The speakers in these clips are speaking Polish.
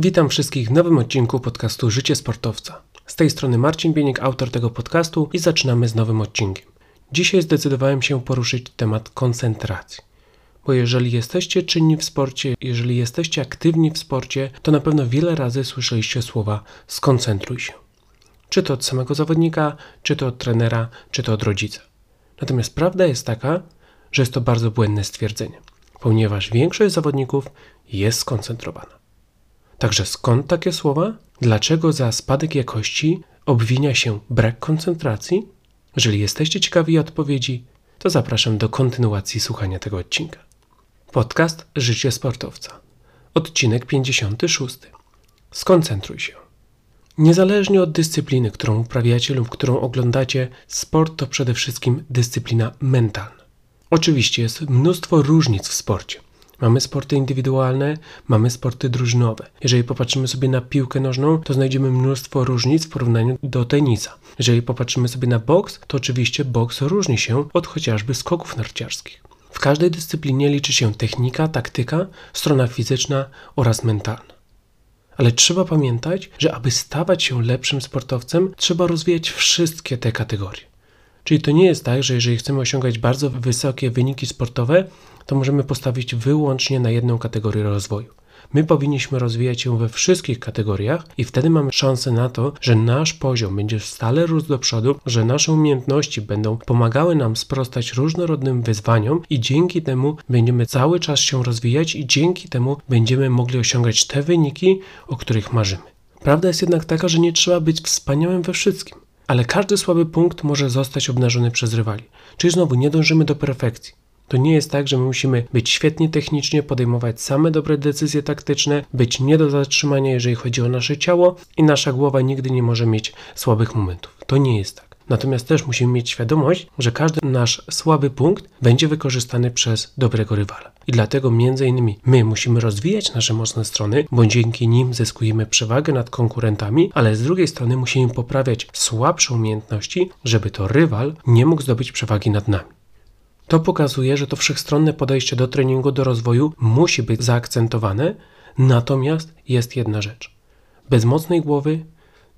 Witam wszystkich w nowym odcinku podcastu Życie Sportowca. Z tej strony Marcin Bieniek, autor tego podcastu i zaczynamy z nowym odcinkiem. Dzisiaj zdecydowałem się poruszyć temat koncentracji. Bo jeżeli jesteście czynni w sporcie, jeżeli jesteście aktywni w sporcie, to na pewno wiele razy słyszeliście słowa skoncentruj się. Czy to od samego zawodnika, czy to od trenera, czy to od rodzica. Natomiast prawda jest taka, że jest to bardzo błędne stwierdzenie, ponieważ większość zawodników jest skoncentrowana. Także skąd takie słowa? Dlaczego za spadek jakości obwinia się brak koncentracji? Jeżeli jesteście ciekawi odpowiedzi, to zapraszam do kontynuacji słuchania tego odcinka. Podcast Życie Sportowca. Odcinek 56. Skoncentruj się. Niezależnie od dyscypliny, którą uprawiacie lub którą oglądacie, sport to przede wszystkim dyscyplina mentalna. Oczywiście jest mnóstwo różnic w sporcie. Mamy sporty indywidualne, mamy sporty drużynowe. Jeżeli popatrzymy sobie na piłkę nożną, to znajdziemy mnóstwo różnic w porównaniu do tenisa. Jeżeli popatrzymy sobie na boks, to oczywiście boks różni się od chociażby skoków narciarskich. W każdej dyscyplinie liczy się technika, taktyka, strona fizyczna oraz mentalna. Ale trzeba pamiętać, że aby stawać się lepszym sportowcem, trzeba rozwijać wszystkie te kategorie. Czyli to nie jest tak, że jeżeli chcemy osiągać bardzo wysokie wyniki sportowe, to możemy postawić wyłącznie na jedną kategorię rozwoju. My powinniśmy rozwijać się we wszystkich kategoriach i wtedy mamy szansę na to, że nasz poziom będzie stale rósł do przodu, że nasze umiejętności będą pomagały nam sprostać różnorodnym wyzwaniom i dzięki temu będziemy cały czas się rozwijać i dzięki temu będziemy mogli osiągać te wyniki, o których marzymy. Prawda jest jednak taka, że nie trzeba być wspaniałym we wszystkim, ale każdy słaby punkt może zostać obnażony przez rywali. Czyli znowu nie dążymy do perfekcji. To nie jest tak, że my musimy być świetnie technicznie, podejmować same dobre decyzje taktyczne, być nie do zatrzymania, jeżeli chodzi o nasze ciało i nasza głowa nigdy nie może mieć słabych momentów. To nie jest tak. Natomiast też musimy mieć świadomość, że każdy nasz słaby punkt będzie wykorzystany przez dobrego rywala. I dlatego między innymi my musimy rozwijać nasze mocne strony, bo dzięki nim zyskujemy przewagę nad konkurentami, ale z drugiej strony musimy poprawiać słabsze umiejętności, żeby to rywal nie mógł zdobyć przewagi nad nami. To pokazuje, że to wszechstronne podejście do treningu, do rozwoju musi być zaakcentowane, natomiast jest jedna rzecz. Bez mocnej głowy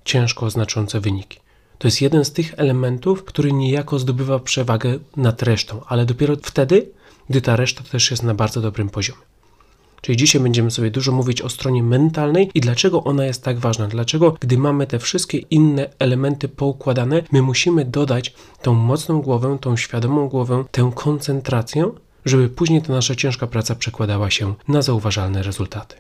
ciężko znaczące wyniki. To jest jeden z tych elementów, który niejako zdobywa przewagę nad resztą, ale dopiero wtedy, gdy ta reszta też jest na bardzo dobrym poziomie. Czyli dzisiaj będziemy sobie dużo mówić o stronie mentalnej i dlaczego ona jest tak ważna. Dlaczego, gdy mamy te wszystkie inne elementy poukładane, my musimy dodać tą mocną głowę, tą świadomą głowę, tę koncentrację, żeby później ta nasza ciężka praca przekładała się na zauważalne rezultaty.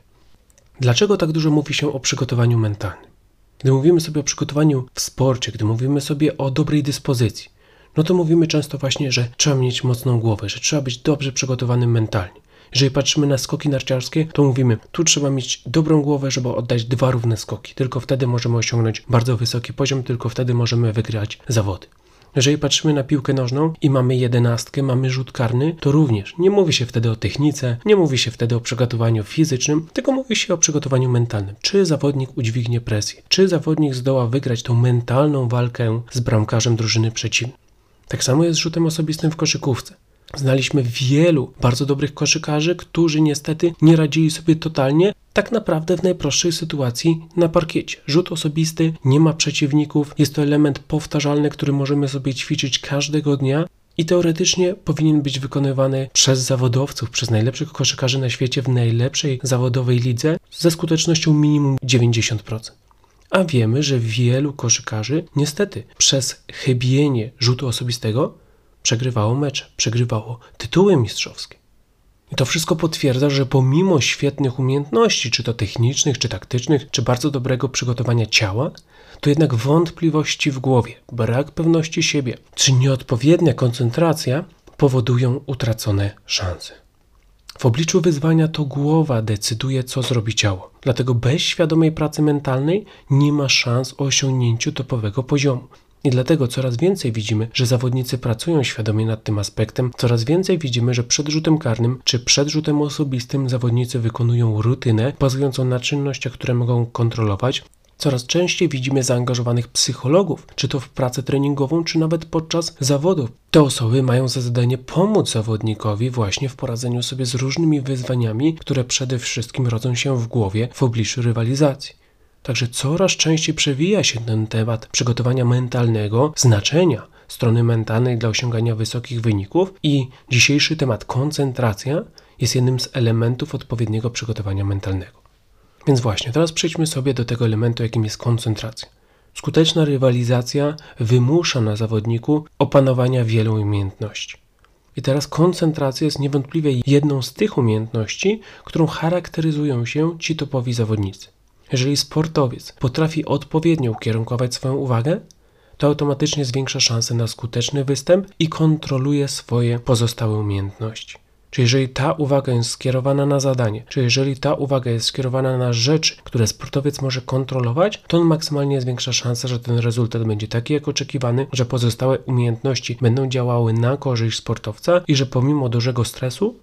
Dlaczego tak dużo mówi się o przygotowaniu mentalnym? Gdy mówimy sobie o przygotowaniu w sporcie, gdy mówimy sobie o dobrej dyspozycji, no to mówimy często właśnie, że trzeba mieć mocną głowę, że trzeba być dobrze przygotowanym mentalnie. Jeżeli patrzymy na skoki narciarskie, to mówimy, tu trzeba mieć dobrą głowę, żeby oddać dwa równe skoki. Tylko wtedy możemy osiągnąć bardzo wysoki poziom, tylko wtedy możemy wygrać zawody. Jeżeli patrzymy na piłkę nożną i mamy jedenastkę, mamy rzut karny, to również nie mówi się wtedy o technice, nie mówi się wtedy o przygotowaniu fizycznym, tylko mówi się o przygotowaniu mentalnym. Czy zawodnik udźwignie presję? Czy zawodnik zdoła wygrać tą mentalną walkę z bramkarzem drużyny przeciwnej? Tak samo jest z rzutem osobistym w koszykówce. Znaliśmy wielu bardzo dobrych koszykarzy, którzy niestety nie radzili sobie totalnie, tak naprawdę w najprostszej sytuacji na parkiecie. Rzut osobisty, nie ma przeciwników, jest to element powtarzalny, który możemy sobie ćwiczyć każdego dnia. I teoretycznie powinien być wykonywany przez zawodowców, przez najlepszych koszykarzy na świecie w najlepszej zawodowej lidze ze skutecznością minimum 90%. A wiemy, że wielu koszykarzy niestety przez chybienie rzutu osobistego przegrywało mecze, przegrywało tytuły mistrzowskie. I to wszystko potwierdza, że pomimo świetnych umiejętności, czy to technicznych, czy taktycznych, czy bardzo dobrego przygotowania ciała, to jednak wątpliwości w głowie, brak pewności siebie, czy nieodpowiednia koncentracja powodują utracone szanse. W obliczu wyzwania to głowa decyduje, co zrobi ciało. Dlatego bez świadomej pracy mentalnej nie ma szans o osiągnięciu topowego poziomu. I dlatego coraz więcej widzimy, że zawodnicy pracują świadomie nad tym aspektem, coraz więcej widzimy, że przed rzutem karnym czy przed rzutem osobistym zawodnicy wykonują rutynę bazującą na czynnościach, które mogą kontrolować, Coraz częściej widzimy zaangażowanych psychologów, czy to w pracę treningową, czy nawet podczas zawodów. Te osoby mają za zadanie pomóc zawodnikowi właśnie w poradzeniu sobie z różnymi wyzwaniami, które przede wszystkim rodzą się w głowie w obliczu rywalizacji. Także coraz częściej przewija się ten temat przygotowania mentalnego, znaczenia strony mentalnej dla osiągania wysokich wyników i dzisiejszy temat koncentracja jest jednym z elementów odpowiedniego przygotowania mentalnego. Więc właśnie, teraz przejdźmy sobie do tego elementu, jakim jest koncentracja. Skuteczna rywalizacja wymusza na zawodniku opanowania wielu umiejętności. I teraz koncentracja jest niewątpliwie jedną z tych umiejętności, którą charakteryzują się ci topowi zawodnicy. Jeżeli sportowiec potrafi odpowiednio ukierunkować swoją uwagę, to automatycznie zwiększa szanse na skuteczny występ i kontroluje swoje pozostałe umiejętności. Czy jeżeli ta uwaga jest skierowana na zadanie, czy jeżeli ta uwaga jest skierowana na rzeczy, które sportowiec może kontrolować, to on maksymalnie zwiększa szansę, że ten rezultat będzie taki jak oczekiwany, że pozostałe umiejętności będą działały na korzyść sportowca i że pomimo dużego stresu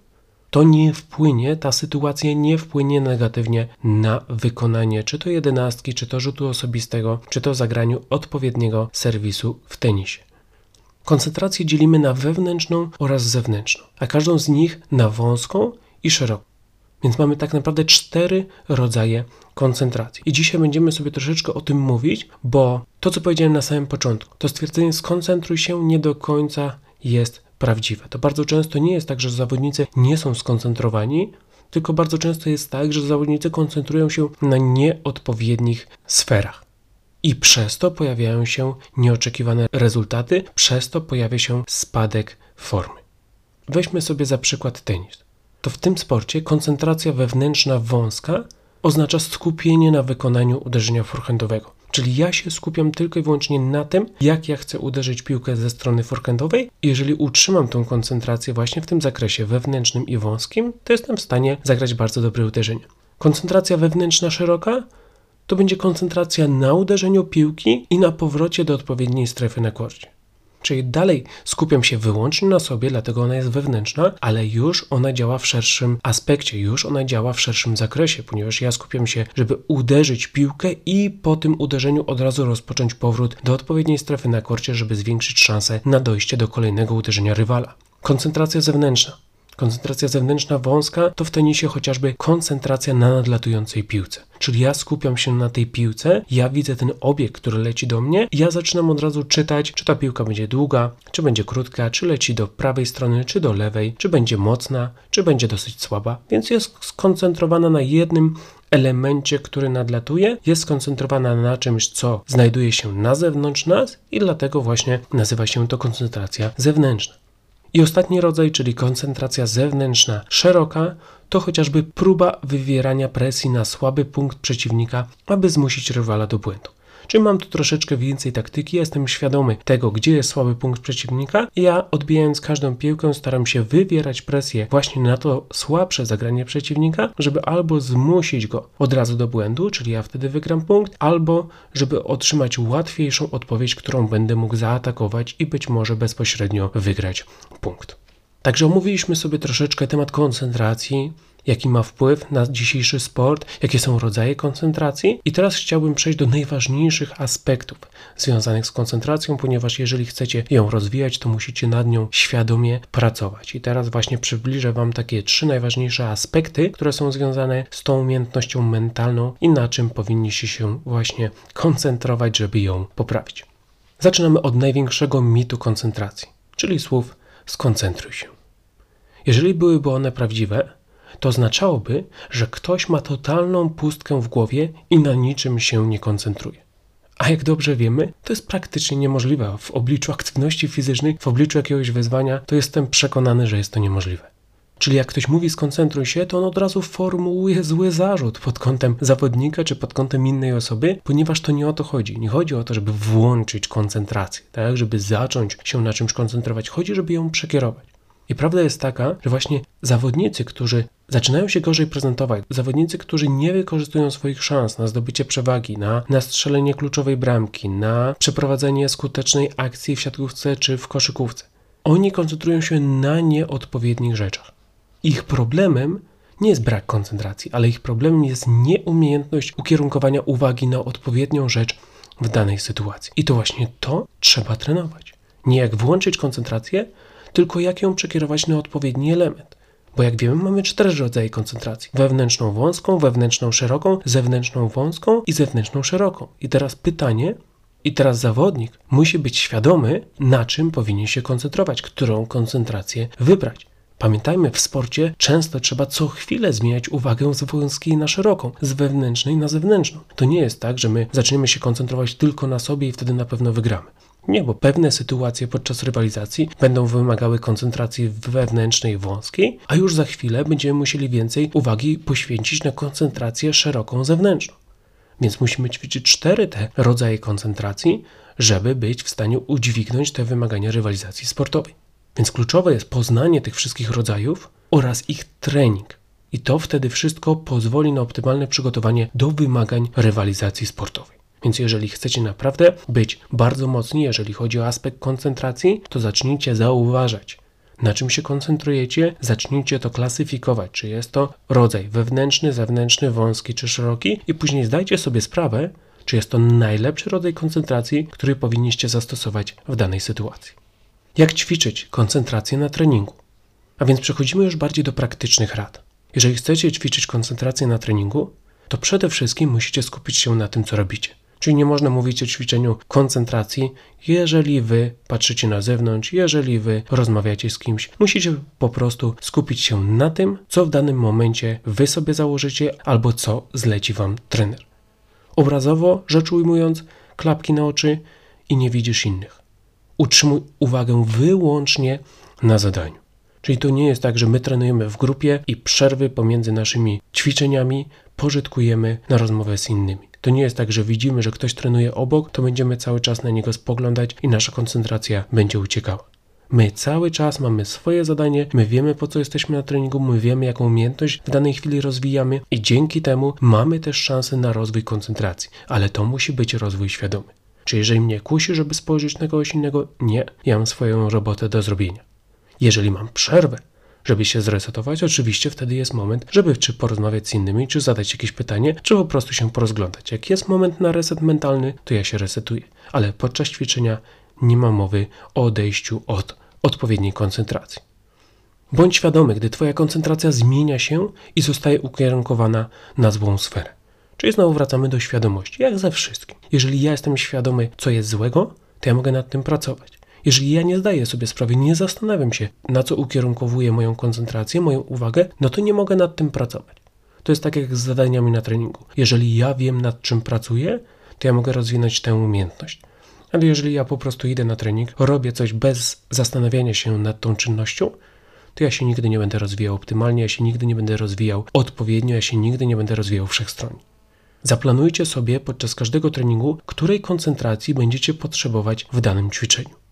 to nie wpłynie, ta sytuacja nie wpłynie negatywnie na wykonanie czy to jedenastki, czy to rzutu osobistego, czy to zagraniu odpowiedniego serwisu w tenisie. Koncentrację dzielimy na wewnętrzną oraz zewnętrzną, a każdą z nich na wąską i szeroką. Więc mamy tak naprawdę cztery rodzaje koncentracji. I dzisiaj będziemy sobie troszeczkę o tym mówić, bo to, co powiedziałem na samym początku, to stwierdzenie skoncentruj się nie do końca jest prawdziwe. To bardzo często nie jest tak, że zawodnicy nie są skoncentrowani, tylko bardzo często jest tak, że zawodnicy koncentrują się na nieodpowiednich sferach. I przez to pojawiają się nieoczekiwane rezultaty, przez to pojawia się spadek formy. Weźmy sobie za przykład tenis. To w tym sporcie koncentracja wewnętrzna wąska oznacza skupienie na wykonaniu uderzenia forehandowego. Czyli ja się skupiam tylko i wyłącznie na tym, jak ja chcę uderzyć piłkę ze strony forehandowej. Jeżeli utrzymam tą koncentrację właśnie w tym zakresie wewnętrznym i wąskim, to jestem w stanie zagrać bardzo dobre uderzenie. Koncentracja wewnętrzna szeroka to będzie koncentracja na uderzeniu piłki i na powrocie do odpowiedniej strefy na korcie. Czyli dalej skupiam się wyłącznie na sobie, dlatego ona jest wewnętrzna, ale już ona działa w szerszym aspekcie, już ona działa w szerszym zakresie, ponieważ ja skupiam się, żeby uderzyć piłkę i po tym uderzeniu od razu rozpocząć powrót do odpowiedniej strefy na korcie, żeby zwiększyć szansę na dojście do kolejnego uderzenia rywala. Koncentracja zewnętrzna. Koncentracja zewnętrzna wąska to w tenisie chociażby koncentracja na nadlatującej piłce. Czyli ja skupiam się na tej piłce, ja widzę ten obiekt, który leci do mnie ja zaczynam od razu czytać, czy ta piłka będzie długa, czy będzie krótka, czy leci do prawej strony, czy do lewej, czy będzie mocna, czy będzie dosyć słaba. Więc jest skoncentrowana na jednym elemencie, który nadlatuje, jest skoncentrowana na czymś, co znajduje się na zewnątrz nas i dlatego właśnie nazywa się to koncentracja zewnętrzna. I ostatni rodzaj, czyli koncentracja zewnętrzna szeroka, to chociażby próba wywierania presji na słaby punkt przeciwnika, aby zmusić rywala do błędu. Czyli mam tu troszeczkę więcej taktyki, jestem świadomy tego, gdzie jest słaby punkt przeciwnika i ja odbijając każdą piłkę staram się wywierać presję właśnie na to słabsze zagranie przeciwnika, żeby albo zmusić go od razu do błędu, czyli ja wtedy wygram punkt, albo żeby otrzymać łatwiejszą odpowiedź, którą będę mógł zaatakować i być może bezpośrednio wygrać punkt. Także omówiliśmy sobie troszeczkę temat koncentracji, jaki ma wpływ na dzisiejszy sport, jakie są rodzaje koncentracji. I teraz chciałbym przejść do najważniejszych aspektów związanych z koncentracją, ponieważ jeżeli chcecie ją rozwijać, to musicie nad nią świadomie pracować. I teraz właśnie przybliżę Wam takie trzy najważniejsze aspekty, które są związane z tą umiejętnością mentalną i na czym powinniście się właśnie koncentrować, żeby ją poprawić. Zaczynamy od największego mitu koncentracji, czyli słów skoncentruj się. Jeżeli byłyby one prawdziwe, to oznaczałoby, że ktoś ma totalną pustkę w głowie i na niczym się nie koncentruje. A jak dobrze wiemy, to jest praktycznie niemożliwe. W obliczu aktywności fizycznej, w obliczu jakiegoś wyzwania, to jestem przekonany, że jest to niemożliwe. Czyli jak ktoś mówi skoncentruj się, to on od razu formułuje zły zarzut pod kątem zawodnika czy pod kątem innej osoby, ponieważ to nie o to chodzi. Nie chodzi o to, żeby włączyć koncentrację, tak, żeby zacząć się na czymś koncentrować. Chodzi, żeby ją przekierować. I prawda jest taka, że właśnie zawodnicy, którzy zaczynają się gorzej prezentować, zawodnicy, którzy nie wykorzystują swoich szans na zdobycie przewagi, na, na strzelenie kluczowej bramki, na przeprowadzenie skutecznej akcji w siatkówce czy w koszykówce, oni koncentrują się na nieodpowiednich rzeczach. Ich problemem nie jest brak koncentracji, ale ich problemem jest nieumiejętność ukierunkowania uwagi na odpowiednią rzecz w danej sytuacji. I to właśnie to trzeba trenować. Nie jak włączyć koncentrację, tylko jak ją przekierować na odpowiedni element. Bo jak wiemy, mamy cztery rodzaje koncentracji: wewnętrzną wąską, wewnętrzną szeroką, zewnętrzną wąską i zewnętrzną szeroką. I teraz pytanie, i teraz zawodnik musi być świadomy, na czym powinien się koncentrować, którą koncentrację wybrać. Pamiętajmy, w sporcie często trzeba co chwilę zmieniać uwagę z wąskiej na szeroką, z wewnętrznej na zewnętrzną. To nie jest tak, że my zaczniemy się koncentrować tylko na sobie i wtedy na pewno wygramy. Nie, bo pewne sytuacje podczas rywalizacji będą wymagały koncentracji wewnętrznej wąskiej, a już za chwilę będziemy musieli więcej uwagi poświęcić na koncentrację szeroką zewnętrzną. Więc musimy ćwiczyć cztery te rodzaje koncentracji, żeby być w stanie udźwignąć te wymagania rywalizacji sportowej. Więc kluczowe jest poznanie tych wszystkich rodzajów oraz ich trening. I to wtedy wszystko pozwoli na optymalne przygotowanie do wymagań rywalizacji sportowej. Więc jeżeli chcecie naprawdę być bardzo mocni, jeżeli chodzi o aspekt koncentracji, to zacznijcie zauważać, na czym się koncentrujecie, zacznijcie to klasyfikować, czy jest to rodzaj wewnętrzny, zewnętrzny, wąski czy szeroki, i później zdajcie sobie sprawę, czy jest to najlepszy rodzaj koncentracji, który powinniście zastosować w danej sytuacji. Jak ćwiczyć koncentrację na treningu? A więc przechodzimy już bardziej do praktycznych rad. Jeżeli chcecie ćwiczyć koncentrację na treningu, to przede wszystkim musicie skupić się na tym, co robicie. Czyli nie można mówić o ćwiczeniu koncentracji, jeżeli wy patrzycie na zewnątrz, jeżeli wy rozmawiacie z kimś. Musicie po prostu skupić się na tym, co w danym momencie wy sobie założycie albo co zleci wam trener. Obrazowo rzecz ujmując, klapki na oczy i nie widzisz innych. Utrzymuj uwagę wyłącznie na zadaniu. Czyli to nie jest tak, że my trenujemy w grupie i przerwy pomiędzy naszymi ćwiczeniami pożytkujemy na rozmowę z innymi. To nie jest tak, że widzimy, że ktoś trenuje obok, to będziemy cały czas na niego spoglądać i nasza koncentracja będzie uciekała. My cały czas mamy swoje zadanie, my wiemy po co jesteśmy na treningu, my wiemy jaką umiejętność w danej chwili rozwijamy i dzięki temu mamy też szansę na rozwój koncentracji, ale to musi być rozwój świadomy. Czy jeżeli mnie kusi, żeby spojrzeć na kogoś innego? Nie, ja mam swoją robotę do zrobienia. Jeżeli mam przerwę, żeby się zresetować, oczywiście wtedy jest moment, żeby czy porozmawiać z innymi, czy zadać jakieś pytanie, czy po prostu się porozglądać. Jak jest moment na reset mentalny, to ja się resetuję. Ale podczas ćwiczenia nie ma mowy o odejściu od odpowiedniej koncentracji. Bądź świadomy, gdy Twoja koncentracja zmienia się i zostaje ukierunkowana na złą sferę. Czyli znowu wracamy do świadomości, jak ze wszystkim. Jeżeli ja jestem świadomy, co jest złego, to ja mogę nad tym pracować. Jeżeli ja nie zdaję sobie sprawy, nie zastanawiam się, na co ukierunkowuję moją koncentrację, moją uwagę, no to nie mogę nad tym pracować. To jest tak jak z zadaniami na treningu. Jeżeli ja wiem, nad czym pracuję, to ja mogę rozwinąć tę umiejętność. Ale jeżeli ja po prostu idę na trening, robię coś bez zastanawiania się nad tą czynnością, to ja się nigdy nie będę rozwijał optymalnie, ja się nigdy nie będę rozwijał odpowiednio, ja się nigdy nie będę rozwijał wszechstronnie. Zaplanujcie sobie podczas każdego treningu, której koncentracji będziecie potrzebować w danym ćwiczeniu.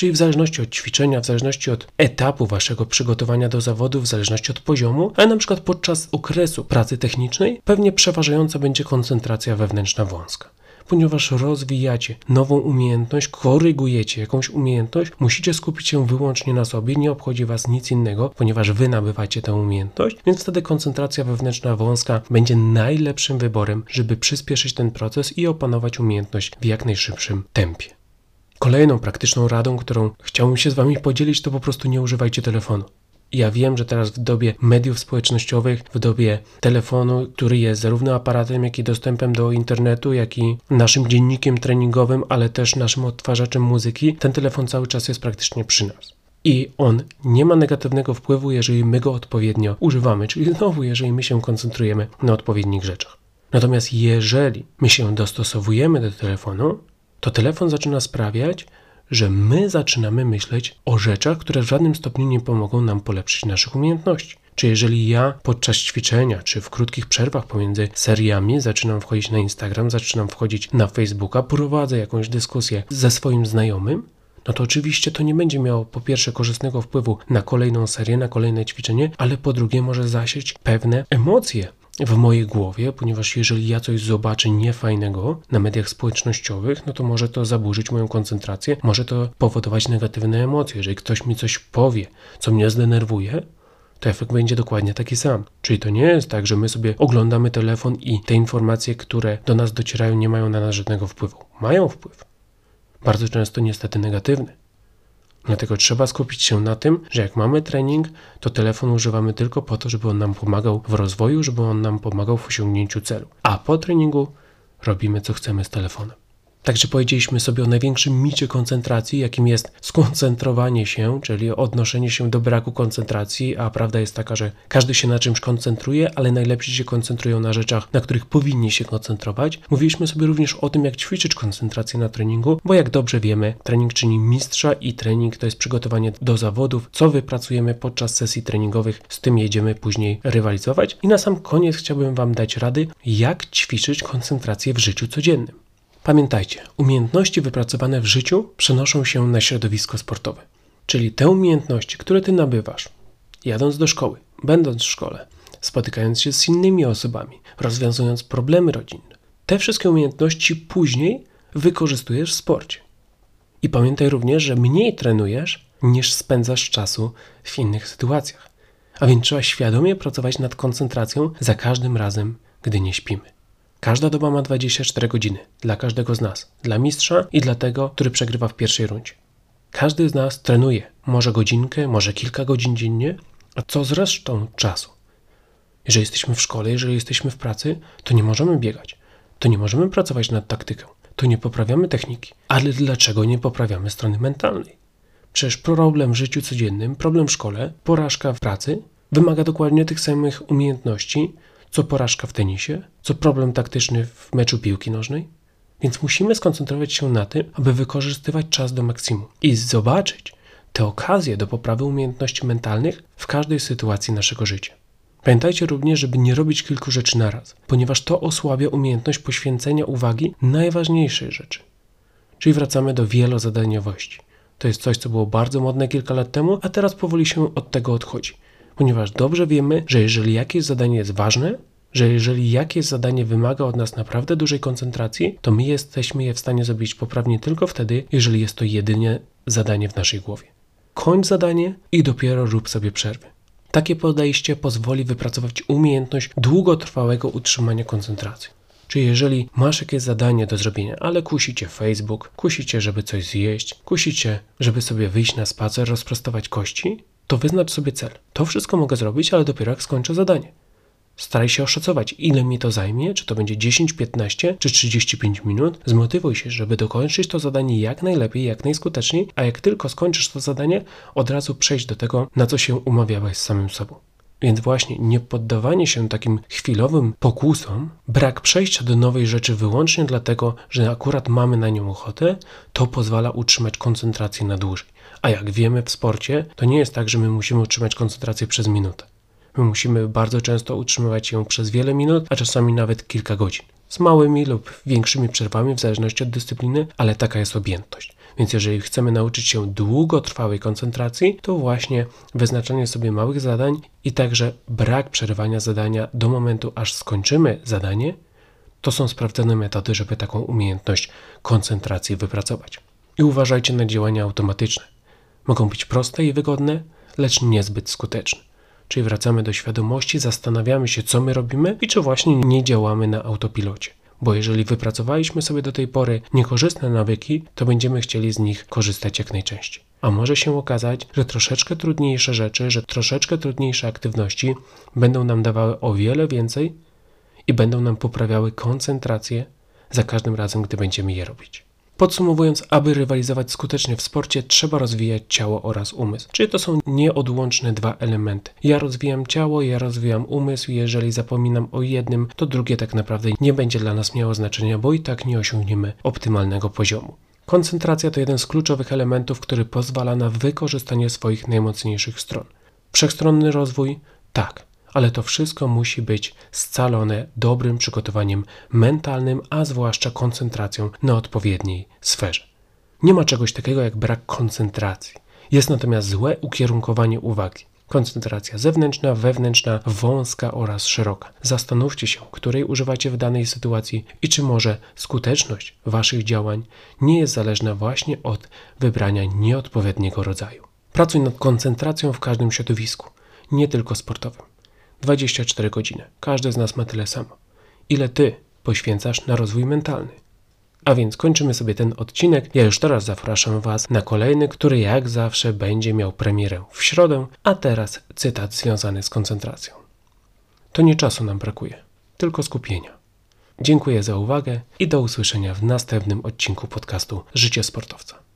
Czyli w zależności od ćwiczenia, w zależności od etapu waszego przygotowania do zawodu, w zależności od poziomu, ale na przykład podczas okresu pracy technicznej pewnie przeważająca będzie koncentracja wewnętrzna wąska. Ponieważ rozwijacie nową umiejętność, korygujecie jakąś umiejętność, musicie skupić się wyłącznie na sobie, nie obchodzi was nic innego, ponieważ wy nabywacie tę umiejętność, więc wtedy koncentracja wewnętrzna wąska będzie najlepszym wyborem, żeby przyspieszyć ten proces i opanować umiejętność w jak najszybszym tempie. Kolejną praktyczną radą, którą chciałbym się z Wami podzielić, to po prostu nie używajcie telefonu. Ja wiem, że teraz w dobie mediów społecznościowych, w dobie telefonu, który jest zarówno aparatem, jak i dostępem do internetu, jak i naszym dziennikiem treningowym, ale też naszym odtwarzaczem muzyki, ten telefon cały czas jest praktycznie przy nas. I on nie ma negatywnego wpływu, jeżeli my go odpowiednio używamy, czyli znowu, jeżeli my się koncentrujemy na odpowiednich rzeczach. Natomiast jeżeli my się dostosowujemy do telefonu, to telefon zaczyna sprawiać, że my zaczynamy myśleć o rzeczach, które w żadnym stopniu nie pomogą nam polepszyć naszych umiejętności. Czy jeżeli ja podczas ćwiczenia, czy w krótkich przerwach pomiędzy seriami zaczynam wchodzić na Instagram, zaczynam wchodzić na Facebooka, prowadzę jakąś dyskusję ze swoim znajomym, no to oczywiście to nie będzie miało po pierwsze korzystnego wpływu na kolejną serię, na kolejne ćwiczenie, ale po drugie może zasieć pewne emocje w mojej głowie, ponieważ jeżeli ja coś zobaczę niefajnego na mediach społecznościowych, no to może to zaburzyć moją koncentrację, może to powodować negatywne emocje. Jeżeli ktoś mi coś powie, co mnie zdenerwuje, to efekt będzie dokładnie taki sam. Czyli to nie jest tak, że my sobie oglądamy telefon i te informacje, które do nas docierają, nie mają na nas żadnego wpływu. Mają wpływ. Bardzo często niestety negatywny. Dlatego trzeba skupić się na tym, że jak mamy trening, to telefon używamy tylko po to, żeby on nam pomagał w rozwoju, żeby on nam pomagał w osiągnięciu celu. A po treningu robimy co chcemy z telefonem. Także powiedzieliśmy sobie o największym micie koncentracji, jakim jest skoncentrowanie się, czyli odnoszenie się do braku koncentracji, a prawda jest taka, że każdy się na czymś koncentruje, ale najlepsi się koncentrują na rzeczach, na których powinni się koncentrować. Mówiliśmy sobie również o tym, jak ćwiczyć koncentrację na treningu, bo jak dobrze wiemy, trening czyni mistrza i trening to jest przygotowanie do zawodów, co wypracujemy podczas sesji treningowych, z tym jedziemy później rywalizować. I na sam koniec chciałbym Wam dać rady, jak ćwiczyć koncentrację w życiu codziennym. Pamiętajcie, umiejętności wypracowane w życiu przenoszą się na środowisko sportowe. Czyli te umiejętności, które ty nabywasz, jadąc do szkoły, będąc w szkole, spotykając się z innymi osobami, rozwiązując problemy rodzinne, te wszystkie umiejętności później wykorzystujesz w sporcie. I pamiętaj również, że mniej trenujesz, niż spędzasz czasu w innych sytuacjach. A więc trzeba świadomie pracować nad koncentracją za każdym razem, gdy nie śpimy. Każda doba ma 24 godziny dla każdego z nas, dla mistrza i dla tego, który przegrywa w pierwszej rundzie. Każdy z nas trenuje, może godzinkę, może kilka godzin dziennie, a co z resztą czasu? Jeżeli jesteśmy w szkole, jeżeli jesteśmy w pracy, to nie możemy biegać, to nie możemy pracować nad taktyką, to nie poprawiamy techniki. Ale dlaczego nie poprawiamy strony mentalnej? Przecież problem w życiu codziennym, problem w szkole, porażka w pracy wymaga dokładnie tych samych umiejętności, co porażka w tenisie, co problem taktyczny w meczu piłki nożnej. Więc musimy skoncentrować się na tym, aby wykorzystywać czas do maksimum i zobaczyć te okazje do poprawy umiejętności mentalnych w każdej sytuacji naszego życia. Pamiętajcie również, żeby nie robić kilku rzeczy naraz, ponieważ to osłabia umiejętność poświęcenia uwagi najważniejszej rzeczy. Czyli wracamy do wielozadaniowości. To jest coś, co było bardzo modne kilka lat temu, a teraz powoli się od tego odchodzi ponieważ dobrze wiemy, że jeżeli jakieś zadanie jest ważne, że jeżeli jakieś zadanie wymaga od nas naprawdę dużej koncentracji, to my jesteśmy je w stanie zrobić poprawnie tylko wtedy, jeżeli jest to jedynie zadanie w naszej głowie. Kończ zadanie i dopiero rób sobie przerwy. Takie podejście pozwoli wypracować umiejętność długotrwałego utrzymania koncentracji. Czyli jeżeli masz jakieś zadanie do zrobienia, ale kusicie Facebook, kusicie, żeby coś zjeść, kusicie, żeby sobie wyjść na spacer, rozprostować kości, to wyznacz sobie cel. To wszystko mogę zrobić, ale dopiero jak skończę zadanie. Staraj się oszacować, ile mi to zajmie, czy to będzie 10, 15 czy 35 minut. Zmotywuj się, żeby dokończyć to zadanie jak najlepiej, jak najskuteczniej, a jak tylko skończysz to zadanie, od razu przejść do tego, na co się umawiałeś z samym sobą. Więc właśnie nie poddawanie się takim chwilowym pokusom, brak przejścia do nowej rzeczy wyłącznie dlatego, że akurat mamy na nią ochotę, to pozwala utrzymać koncentrację na dłużej. A jak wiemy w sporcie, to nie jest tak, że my musimy utrzymać koncentrację przez minutę. My musimy bardzo często utrzymywać ją przez wiele minut, a czasami nawet kilka godzin. Z małymi lub większymi przerwami w zależności od dyscypliny, ale taka jest objętość. Więc jeżeli chcemy nauczyć się długotrwałej koncentracji, to właśnie wyznaczanie sobie małych zadań i także brak przerywania zadania do momentu, aż skończymy zadanie, to są sprawdzone metody, żeby taką umiejętność koncentracji wypracować. I uważajcie na działania automatyczne. Mogą być proste i wygodne, lecz niezbyt skuteczne. Czyli wracamy do świadomości, zastanawiamy się, co my robimy i czy właśnie nie działamy na autopilocie. Bo jeżeli wypracowaliśmy sobie do tej pory niekorzystne nawyki, to będziemy chcieli z nich korzystać jak najczęściej. A może się okazać, że troszeczkę trudniejsze rzeczy, że troszeczkę trudniejsze aktywności będą nam dawały o wiele więcej i będą nam poprawiały koncentrację za każdym razem, gdy będziemy je robić. Podsumowując, aby rywalizować skutecznie w sporcie, trzeba rozwijać ciało oraz umysł. Czyli to są nieodłączne dwa elementy. Ja rozwijam ciało, ja rozwijam umysł. Jeżeli zapominam o jednym, to drugie tak naprawdę nie będzie dla nas miało znaczenia, bo i tak nie osiągniemy optymalnego poziomu. Koncentracja to jeden z kluczowych elementów, który pozwala na wykorzystanie swoich najmocniejszych stron. Wszechstronny rozwój? Tak, ale to wszystko musi być scalone dobrym przygotowaniem mentalnym, a zwłaszcza koncentracją na odpowiedniej sferze. Nie ma czegoś takiego jak brak koncentracji. Jest natomiast złe ukierunkowanie uwagi. Koncentracja zewnętrzna, wewnętrzna, wąska oraz szeroka. Zastanówcie się, której używacie w danej sytuacji i czy może skuteczność Waszych działań nie jest zależna właśnie od wybrania nieodpowiedniego rodzaju. Pracuj nad koncentracją w każdym środowisku. nie tylko sportowym. 24 godziny. Każdy z nas ma tyle samo. Ile ty poświęcasz na rozwój mentalny? A więc kończymy sobie ten odcinek. Ja już teraz zapraszam Was na kolejny, który jak zawsze będzie miał premierę w środę, a teraz cytat związany z koncentracją. To nie czasu nam brakuje, tylko skupienia. Dziękuję za uwagę i do usłyszenia w następnym odcinku podcastu Życie Sportowca.